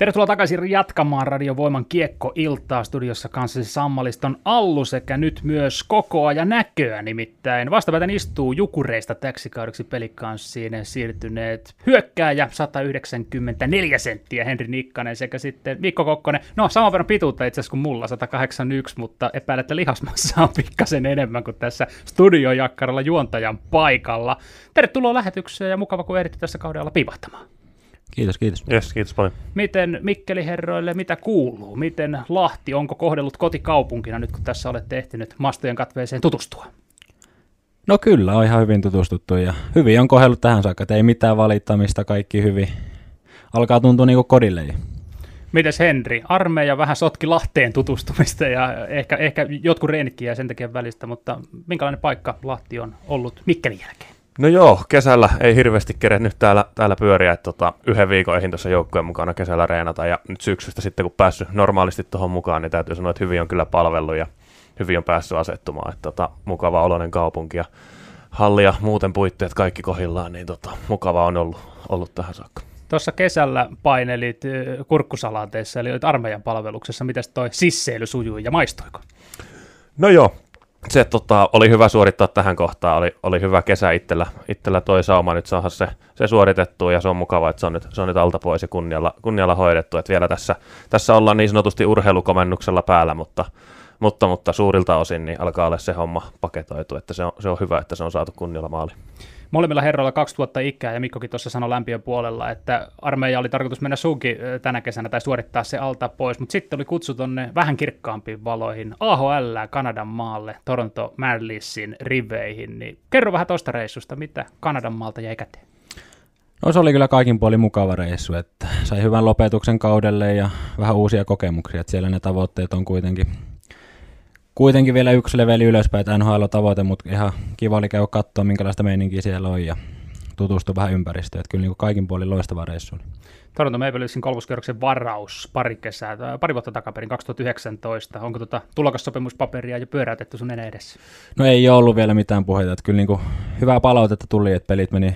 Tervetuloa takaisin jatkamaan Radio Voiman kiekko-iltaa studiossa kanssasi Sammaliston Allu sekä nyt myös kokoa ja näköä nimittäin. Vastapäätän istuu Jukureista täksi kaudeksi pelikanssiin siirtyneet hyökkääjä 194 senttiä Henri Nikkanen sekä sitten Mikko Kokkonen. No saman verran pituutta itse asiassa kuin mulla 181, mutta epäilen, että lihasmassa on pikkasen enemmän kuin tässä studiojakkaralla juontajan paikalla. Tervetuloa lähetykseen ja mukava kun ehditty tässä kaudella pivahtamaan. Kiitos, kiitos. Yes, kiitos paljon. Miten Mikkeli herroille, mitä kuuluu? Miten Lahti, onko kohdellut kotikaupunkina nyt, kun tässä olette ehtinyt mastojen katveeseen tutustua? No kyllä, on ihan hyvin tutustuttu ja hyvin on kohdellut tähän saakka, ei mitään valittamista, kaikki hyvin. Alkaa tuntua niin kuin kodille. Mites Henri? Armeija vähän sotki Lahteen tutustumista ja ehkä, ehkä jotkut reenikkiä sen takia välistä, mutta minkälainen paikka Lahti on ollut Mikkelin jälkeen? No joo, kesällä ei hirveästi kerennyt täällä, täällä pyöriä, että tota, yhden viikon ehdin tuossa joukkueen mukana kesällä reenata ja nyt syksystä sitten kun päässyt normaalisti tuohon mukaan, niin täytyy sanoa, että hyvin on kyllä palvellut ja hyvin on päässyt asettumaan, että tota, mukava oloinen kaupunki ja halli ja muuten puitteet kaikki kohillaan, niin tota, mukava on ollut, ollut tähän saakka. Tuossa kesällä painelit kurkkusalanteessa, eli olit armeijan palveluksessa. Mitäs toi sisseily sujui ja maistoiko? No joo, se tota, oli hyvä suorittaa tähän kohtaan, oli, oli hyvä kesä itsellä, itsellä toi sauma. Nyt saada se, se suoritettua ja se on mukava, että se on nyt, se on nyt alta pois ja kunnialla, kunnialla hoidettu, että vielä tässä, tässä ollaan niin sanotusti urheilukomennuksella päällä, mutta, mutta, mutta suurilta osin niin alkaa olla se homma paketoitu, että se on, se on hyvä, että se on saatu kunnialla maaliin. Molemmilla herroilla 2000 ikää, ja Mikkokin tuossa sanoi lämpiön puolella, että armeija oli tarkoitus mennä suunkin tänä kesänä tai suorittaa se alta pois, mutta sitten oli kutsu tonne vähän kirkkaampiin valoihin, AHL, Kanadan maalle, Toronto Marliessin riveihin, niin kerro vähän tuosta reissusta, mitä Kanadan maalta jäi käteen? No se oli kyllä kaikin puolin mukava reissu, että sai hyvän lopetuksen kaudelle ja vähän uusia kokemuksia, että siellä ne tavoitteet on kuitenkin kuitenkin vielä yksi leveli ylöspäin, että NHL on tavoite, mutta ihan kiva oli käydä katsoa, minkälaista meininkiä siellä on ja tutustua vähän ympäristöön. Että kyllä niin kuin kaikin puolin loistava reissu. Toronto Maple Leafsin kolmoskierroksen varaus pari kesää, pari vuotta takaperin, 2019. Onko tuota tulokassopimuspaperia jo pyöräytetty sun enää edessä? No ei ole ollut vielä mitään puheita. Että kyllä niin kuin hyvää palautetta tuli, että pelit meni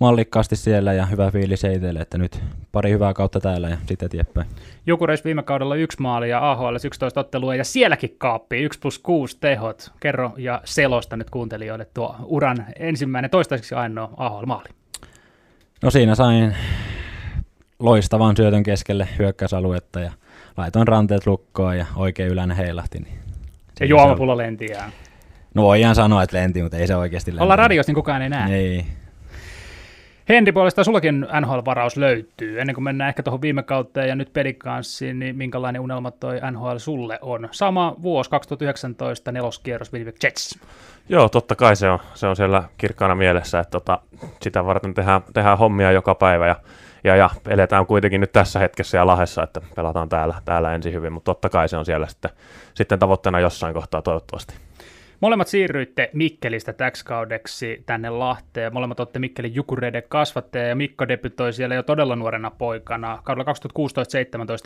mallikkaasti siellä ja hyvä fiilis itselle, että nyt pari hyvää kautta täällä ja sitten eteenpäin. Jukureis viime kaudella yksi maali ja AHL 11 ottelua ja sielläkin kaappi 1 plus 6 tehot. Kerro ja selosta nyt kuuntelijoille tuo uran ensimmäinen toistaiseksi ainoa AHL-maali. No siinä sain loistavan syötön keskelle hyökkäysaluetta ja laitoin ranteet lukkoon ja oikein yläinen heilahti. Niin se juomapullo lenti No voidaan sanoa, että lenti, mutta ei se oikeasti lenti. Ollaan radiossa, niin kukaan ei näe. Ei. Henri puolesta sullakin NHL-varaus löytyy. Ennen kuin mennään ehkä tuohon viime kauteen ja nyt pelikanssiin, niin minkälainen unelma toi NHL sulle on? Sama vuosi 2019, neloskierros Winnipeg Jets. Joo, totta kai se on, se on siellä kirkkaana mielessä, että tota, sitä varten tehdään, tehdään hommia joka päivä ja, ja, ja eletään kuitenkin nyt tässä hetkessä ja lahessa, että pelataan täällä, täällä ensin hyvin, mutta totta kai se on siellä sitten, sitten tavoitteena jossain kohtaa toivottavasti. Molemmat siirryitte Mikkelistä täksi kaudeksi tänne Lahteen. Molemmat olette Mikkelin Jukureiden kasvattaja ja Mikko debytoi siellä jo todella nuorena poikana. Kaudella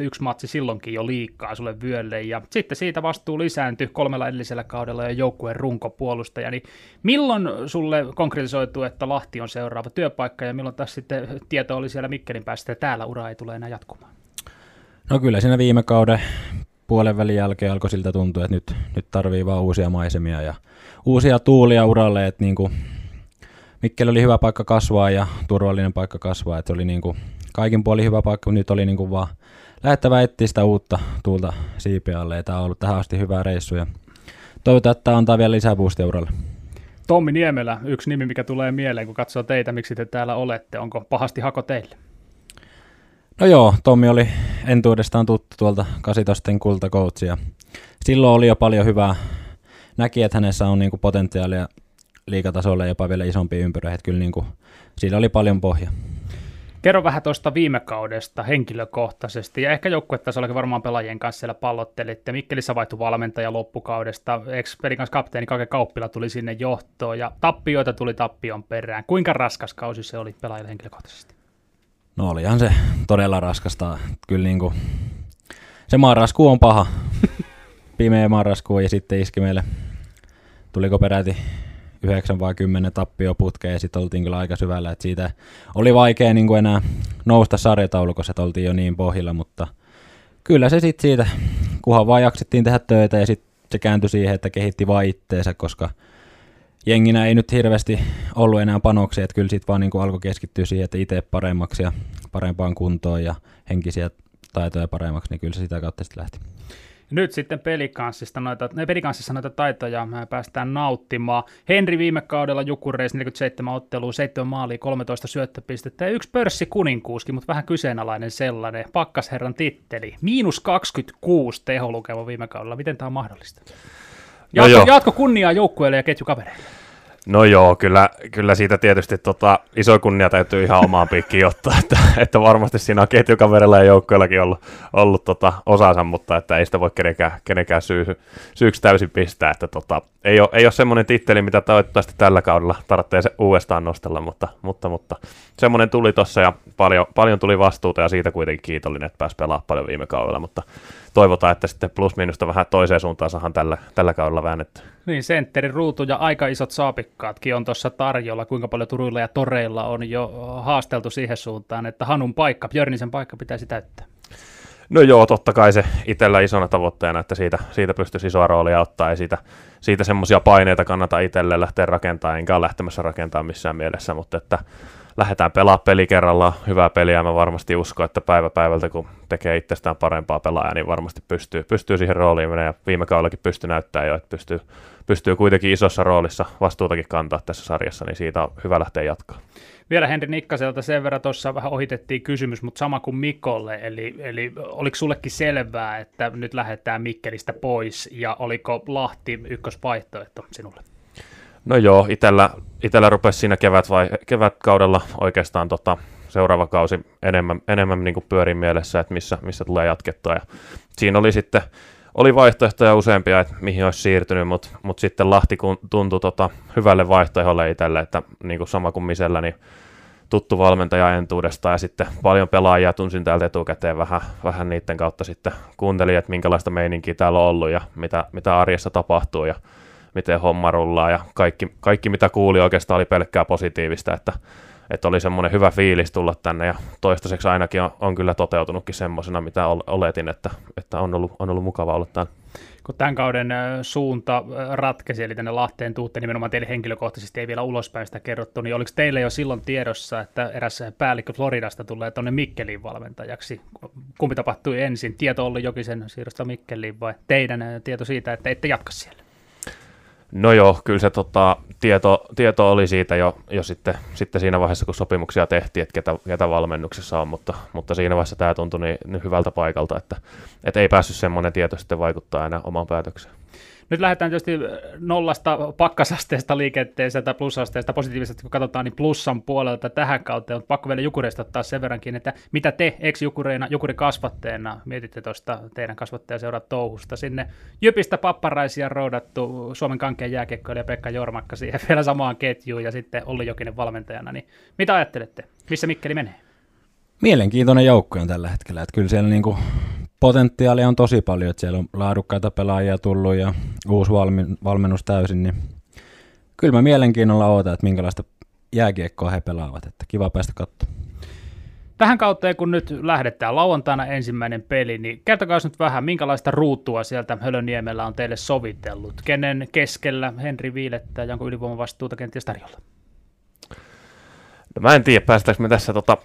2016-2017 yksi matsi silloinkin jo liikaa sulle vyölle ja sitten siitä vastuu lisääntyi kolmella edellisellä kaudella jo joukkueen runkopuolustaja. Niin milloin sulle konkretisoitu, että Lahti on seuraava työpaikka ja milloin taas sitten tieto oli siellä Mikkelin päästä että täällä ura ei tule enää jatkumaan? No kyllä siinä viime kauden puolen välin jälkeen alkoi siltä tuntua, että nyt, nyt tarvii vaan uusia maisemia ja uusia tuulia uralle, että niin kuin Mikkeli oli hyvä paikka kasvaa ja turvallinen paikka kasvaa, että se oli niin kuin kaikin puolin hyvä paikka, mutta nyt oli niin kuin vaan lähettävä etsiä sitä uutta tuulta siipialle ja tämä on ollut tähän asti hyvä reissu ja toivotaan, että tämä antaa vielä lisää boostia uralle. Tommi Niemelä, yksi nimi, mikä tulee mieleen, kun katsoo teitä, miksi te täällä olette. Onko pahasti hako teille? No joo, Tommi oli entuudestaan tuttu tuolta 18 kultakoutsi ja silloin oli jo paljon hyvää. Näki, että hänessä on niinku potentiaalia liikatasolle jopa vielä isompi ympyrä, että kyllä niinku, sillä oli paljon pohja. Kerro vähän tuosta viime kaudesta henkilökohtaisesti, ja ehkä joukkuetasollakin varmaan pelaajien kanssa siellä pallottelitte. Mikkelissä vaihtui valmentaja loppukaudesta, ex kanssa kapteeni Kake Kauppila tuli sinne johtoon, ja tappioita tuli tappion perään. Kuinka raskas kausi se oli pelaajille henkilökohtaisesti? No olihan se todella raskasta. Kyllä niin kuin, se marraskuu on paha. Pimeä marraskuu ja sitten iski meille, tuliko peräti 9 vai 10 tappio putkeen ja sitten oltiin kyllä aika syvällä, että siitä oli vaikea niin kuin enää nousta sarjataulukossa, että oltiin jo niin pohjilla, mutta kyllä se sitten siitä, kunhan vaan jaksettiin tehdä töitä ja sitten se kääntyi siihen, että kehitti vaan itteensä, koska jenginä ei nyt hirveästi ollut enää panoksia, että kyllä sitten vaan niin alkoi keskittyä siihen, että itse paremmaksi ja parempaan kuntoon ja henkisiä taitoja paremmaksi, niin kyllä se sitä kautta sitten lähti. Nyt sitten pelikanssista noita, pelikanssissa noita taitoja päästään nauttimaan. Henri viime kaudella Jukureis 47 ottelua, 7 maalia, 13 syöttöpistettä ja yksi pörssi kuninkuuskin, mutta vähän kyseenalainen sellainen. Pakkasherran titteli. Miinus 26 teholukema viime kaudella. Miten tämä on mahdollista? Jatko, no jatko kunniaa joukkueelle ja ketjukavereille. No joo, kyllä, kyllä siitä tietysti tota, iso kunnia täytyy ihan omaan piikkiin ottaa, että, että varmasti siinä on ketjukaverilla ja joukkoillakin ollut, ollut tota, osansa, mutta että ei sitä voi kenenkään, kenenkään syy, syyksi täysin pistää, että tota, ei, ole, ei ole semmoinen titteli, mitä toivottavasti tällä kaudella tarvitsee se uudestaan nostella, mutta, mutta, mutta semmoinen tuli tuossa ja paljon, paljon tuli vastuuta ja siitä kuitenkin kiitollinen, että pääsi pelaamaan paljon viime kaudella, mutta toivotaan, että sitten plus-minusta vähän toiseen suuntaan saadaan tällä, tällä kaudella väännetty. Niin, sentterin ruutu ja aika isot saapikkaatkin on tuossa tarjolla. Kuinka paljon Turuilla ja Toreilla on jo haasteltu siihen suuntaan, että Hanun paikka, Björnisen paikka pitäisi täyttää. No joo, totta kai se itsellä isona tavoitteena, että siitä, siitä pystyisi isoa roolia ottaa ja siitä, siitä semmoisia paineita kannata itselle lähteä rakentamaan, enkä ole lähtemässä rakentamaan missään mielessä, mutta että lähdetään pelaamaan peli kerrallaan hyvää peliä. Mä varmasti uskon, että päivä päivältä, kun tekee itsestään parempaa pelaajaa, niin varmasti pystyy, pystyy siihen rooliin menemään. Ja viime kaudellakin pystyy näyttämään jo, että pystyy, pystyy kuitenkin isossa roolissa vastuutakin kantaa tässä sarjassa, niin siitä on hyvä lähteä jatkaa. Vielä Henri Nikkaselta sen verran tuossa vähän ohitettiin kysymys, mutta sama kuin Mikolle, eli, eli oliko sullekin selvää, että nyt lähdetään Mikkelistä pois, ja oliko Lahti ykkösvaihtoehto sinulle? No joo, itellä, itellä rupesi siinä kevät vai, kevätkaudella oikeastaan tota, seuraava kausi enemmän, enemmän niin pyörin mielessä, että missä, missä tulee jatkettua. Ja siinä oli sitten oli vaihtoehtoja useampia, että mihin olisi siirtynyt, mutta mut sitten Lahti tuntui tota, hyvälle vaihtoehdolle itselle, että niin kuin sama kuin Misellä, niin tuttu valmentaja entuudesta ja sitten paljon pelaajia tunsin täältä etukäteen vähän, vähän niiden kautta sitten kuuntelin, että minkälaista meininkiä täällä on ollut ja mitä, mitä arjessa tapahtuu ja miten homma rullaa ja kaikki, kaikki mitä kuuli oikeastaan oli pelkkää positiivista, että, että oli semmoinen hyvä fiilis tulla tänne ja toistaiseksi ainakin on, on kyllä toteutunutkin semmoisena, mitä oletin, että, että on, ollut, on ollut mukava olla täällä kun tämän kauden suunta ratkesi, eli tänne Lahteen tuutte, nimenomaan teille henkilökohtaisesti ei vielä ulospäin sitä kerrottu, niin oliko teille jo silloin tiedossa, että eräs päällikkö Floridasta tulee tuonne Mikkeliin valmentajaksi? Kumpi tapahtui ensin? Tieto oli Jokisen siirrosta Mikkeliin vai teidän tieto siitä, että ette jatka siellä? No joo, kyllä se tota, tieto, tieto oli siitä jo, jo sitten, sitten siinä vaiheessa, kun sopimuksia tehtiin, että ketä, ketä valmennuksessa on, mutta, mutta siinä vaiheessa tämä tuntui niin, niin hyvältä paikalta, että, että ei päässyt semmoinen tieto sitten vaikuttaa enää omaan päätökseen. Nyt lähdetään tietysti nollasta pakkasasteesta liikenteeseen tai plusasteesta positiivisesti, kun katsotaan niin plussan puolelta tähän kautta, mutta pakko vielä Jukureista ottaa sen verrankin, että mitä te ex-Jukureina, Jukuri-kasvatteena mietitte tuosta teidän kasvattajaseurat touhusta sinne Jypistä papparaisia roudattu Suomen kankeen jääkiekkoilija Pekka Jormakka siihen vielä samaan ketjuun ja sitten Olli Jokinen valmentajana, niin mitä ajattelette? Missä Mikkeli menee? Mielenkiintoinen joukkue on tällä hetkellä, että kyllä siellä niinku potentiaalia on tosi paljon, että siellä on laadukkaita pelaajia tullut ja uusi valmennus täysin, niin kyllä mä mielenkiinnolla ootan, että minkälaista jääkiekkoa he pelaavat, että kiva päästä katsomaan. Tähän kautta, kun nyt lähdetään lauantaina ensimmäinen peli, niin kertokaa nyt vähän, minkälaista ruutua sieltä Hölöniemellä on teille sovitellut? Kenen keskellä Henri viilettää ja onko ylivoimavastuuta kenties tarjolla? No mä en tiedä, päästäänkö me tässä tota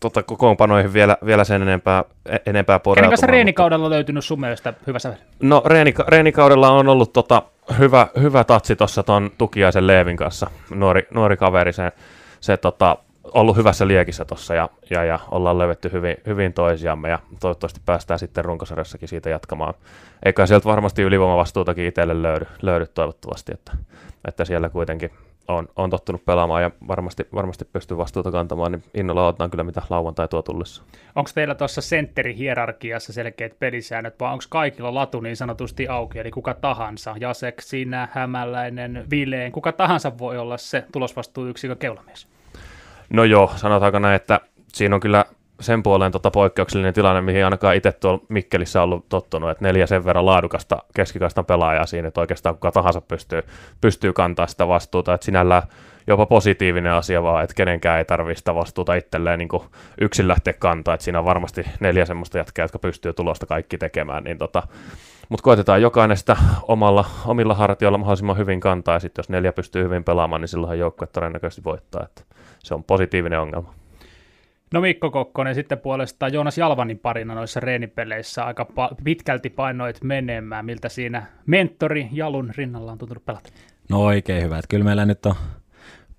tota, kokoonpanoihin vielä, vielä sen enempää, e, enempää porautumaan. Kenen kanssa reenikaudella on löytynyt sun mielestä hyvä sävel? No reenika, reenikaudella on ollut tota, hyvä, hyvä tatsi tuossa tuon Tukiaisen Leevin kanssa, nuori, nuori kaveri, se, se tota, ollut hyvässä liekissä tuossa ja, ja, ja, ollaan löydetty hyvin, hyvin toisiamme ja toivottavasti päästään sitten runkosarjassakin siitä jatkamaan. Eikä sieltä varmasti ylivoimavastuutakin itselle löydy, löydy toivottavasti, että, että siellä kuitenkin on, on tottunut pelaamaan ja varmasti, varmasti pystyy vastuuta kantamaan, niin innolla otetaan kyllä mitä lauantai tuo tullessa. Onko teillä tuossa sentterihierarkiassa selkeät pelisäännöt, vai onko kaikilla latu niin sanotusti auki, eli kuka tahansa, Jasek, sinä, Hämäläinen, Vileen, kuka tahansa voi olla se tulosvastuuyksikön keulamies? No joo, sanotaanko näin, että siinä on kyllä sen puoleen tota poikkeuksellinen tilanne, mihin ainakaan itse tuolla Mikkelissä ollut tottunut, että neljä sen verran laadukasta keskikaistan pelaajaa siinä, että oikeastaan kuka tahansa pystyy, pystyy kantaa sitä vastuuta, että sinällään jopa positiivinen asia vaan, että kenenkään ei tarvitse sitä vastuuta itselleen niin yksin lähteä kantaa, että siinä on varmasti neljä semmoista jätkää, jotka pystyy tulosta kaikki tekemään, niin tota, mutta koetetaan jokainen sitä omalla, omilla hartioilla mahdollisimman hyvin kantaa, ja sitten jos neljä pystyy hyvin pelaamaan, niin silloinhan joukkue todennäköisesti voittaa, että se on positiivinen ongelma. No Mikko Kokkonen sitten puolestaan Joonas Jalvanin parina noissa reenipeleissä aika pa- pitkälti painoit menemään. Miltä siinä mentori Jalun rinnalla on tuntunut pelata? No oikein hyvä. Että kyllä meillä nyt on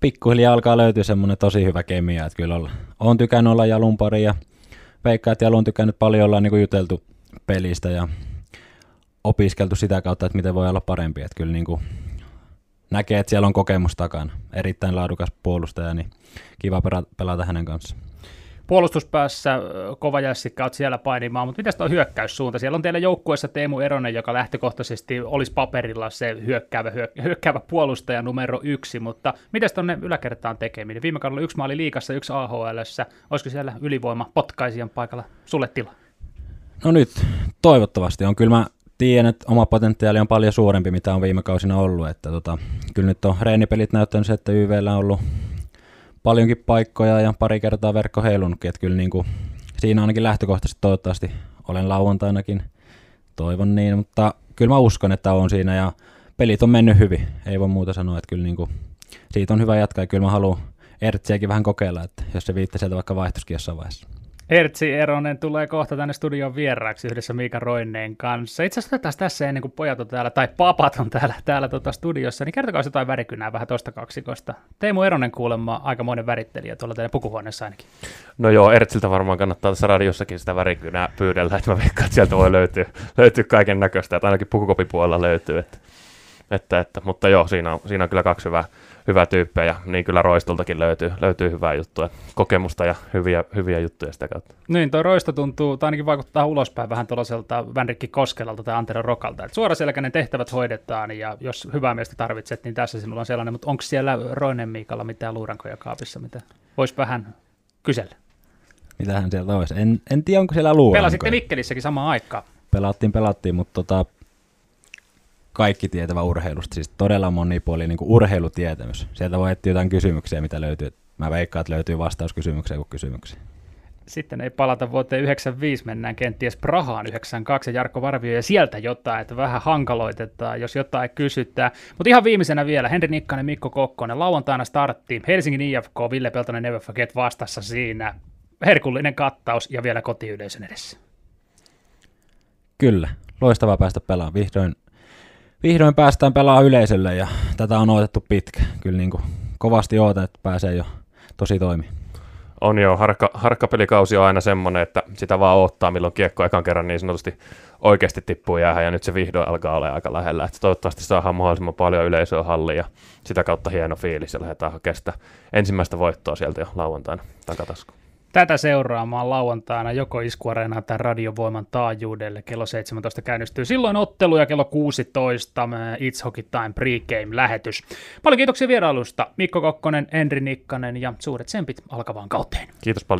pikkuhiljaa alkaa löytyä semmoinen tosi hyvä kemia. Että kyllä olla, on tykännyt olla Jalun pari ja veikkaa, että Jalu on tykännyt paljon olla niin juteltu pelistä ja opiskeltu sitä kautta, että miten voi olla parempi. Että kyllä niin kuin näkee, että siellä on kokemus takana. Erittäin laadukas puolustaja, niin kiva pelata hänen kanssaan puolustuspäässä kova jässikkä olet siellä painimaan, mutta mitäs tuo hyökkäyssuunta? Siellä on teillä joukkueessa Teemu Eronen, joka lähtökohtaisesti olisi paperilla se hyökkäävä, hyökkäävä puolustaja numero yksi, mutta mitäs tuonne yläkertaan tekeminen? Viime kaudella yksi maali liikassa, yksi AHL, olisiko siellä ylivoima potkaisijan paikalla sulle tila? No nyt, toivottavasti on. Kyllä mä tiedän, että oma potentiaali on paljon suurempi, mitä on viime kausina ollut. Että tota, kyllä nyt on reenipelit näyttänyt se, että YVllä on ollut paljonkin paikkoja ja pari kertaa verkko heilunutkin, että kyllä niin kuin, siinä ainakin lähtökohtaisesti toivottavasti olen lauantainakin, toivon niin, mutta kyllä mä uskon, että on siinä ja pelit on mennyt hyvin, ei voi muuta sanoa, että kyllä niin kuin, siitä on hyvä jatkaa ja kyllä mä haluan Ertsiäkin vähän kokeilla, että jos se viitte sieltä vaikka vaihtuskin jossain vaiheessa. Hertsi Eronen tulee kohta tänne studion vieraaksi yhdessä Miika Roineen kanssa. Itse asiassa otetaan tässä ennen kuin pojat on täällä, tai papat on täällä, täällä tuota studiossa, niin kertokaa jotain värikynää vähän tuosta kaksikosta. Teemu Eronen kuulemma aikamoinen värittelijä tuolla teidän pukuhuoneessa ainakin. No joo, Ertsiltä varmaan kannattaa tässä radiossakin sitä värikynää pyydellä, että mä veikkaan, että sieltä voi löytyä, löytyä kaiken näköistä, että ainakin pukukopipuolella löytyy. Että, että, että, mutta joo, siinä on, siinä on kyllä kaksi hyvää hyvä tyyppejä ja niin kyllä Roistoltakin löytyy, löytyy hyvää juttua, kokemusta ja hyviä, hyviä juttuja sitä kautta. Niin, tuo Roisto tuntuu, tai ainakin vaikuttaa ulospäin vähän tuollaiselta Vänrikki Koskelalta tai Antero Rokalta, että suoraselkäinen tehtävät hoidetaan ja jos hyvää miestä tarvitset, niin tässä sinulla on sellainen, mutta onko siellä Roinen Miikalla mitään luurankoja kaapissa, mitä voisi vähän kysellä? Mitähän sieltä olisi? En, en tiedä, onko siellä luurankoja. Pelasitte Mikkelissäkin samaan aikaan. Pelattiin, pelattiin, mutta tota, kaikki tietävä urheilusta, siis todella monipuolinen niin urheilutietämys. Sieltä voi etsiä jotain kysymyksiä, mitä löytyy. Mä veikkaan, että löytyy vastauskysymyksiä kuin kysymyksiä. Sitten ei palata vuoteen 95, mennään kenties Prahaan 92 ja Jarkko Varvio ja sieltä jotain, että vähän hankaloitetaan, jos jotain kysytään. Mutta ihan viimeisenä vielä, Henri Nikkanen, Mikko Kokkonen, lauantaina startti, Helsingin IFK, Ville Peltonen, Never Forget vastassa siinä, herkullinen kattaus ja vielä kotiyleisön edessä. Kyllä, loistavaa päästä pelaamaan. Vihdoin vihdoin päästään pelaamaan yleisölle ja tätä on odotettu pitkä. Kyllä niin kuin kovasti odotan, että pääsee jo tosi toimi. On jo, harkka, harkkapelikausi on aina semmoinen, että sitä vaan odottaa, milloin kiekko ekan kerran niin sanotusti oikeasti tippuu jäähän, ja nyt se vihdoin alkaa olla aika lähellä. Että toivottavasti saadaan mahdollisimman paljon yleisöä halliin, ja sitä kautta hieno fiilis, ja lähdetään hakemaan ensimmäistä voittoa sieltä jo lauantaina takataskuun. Tätä seuraamaan lauantaina joko Iskuareenaan tai radiovoiman taajuudelle. Kello 17 käynnistyy silloin ottelu ja kello 16 It's Hockey Time pregame-lähetys. Paljon kiitoksia vierailusta Mikko Kokkonen, Enri Nikkanen ja suuret sempit alkavaan kauteen. Kiitos paljon.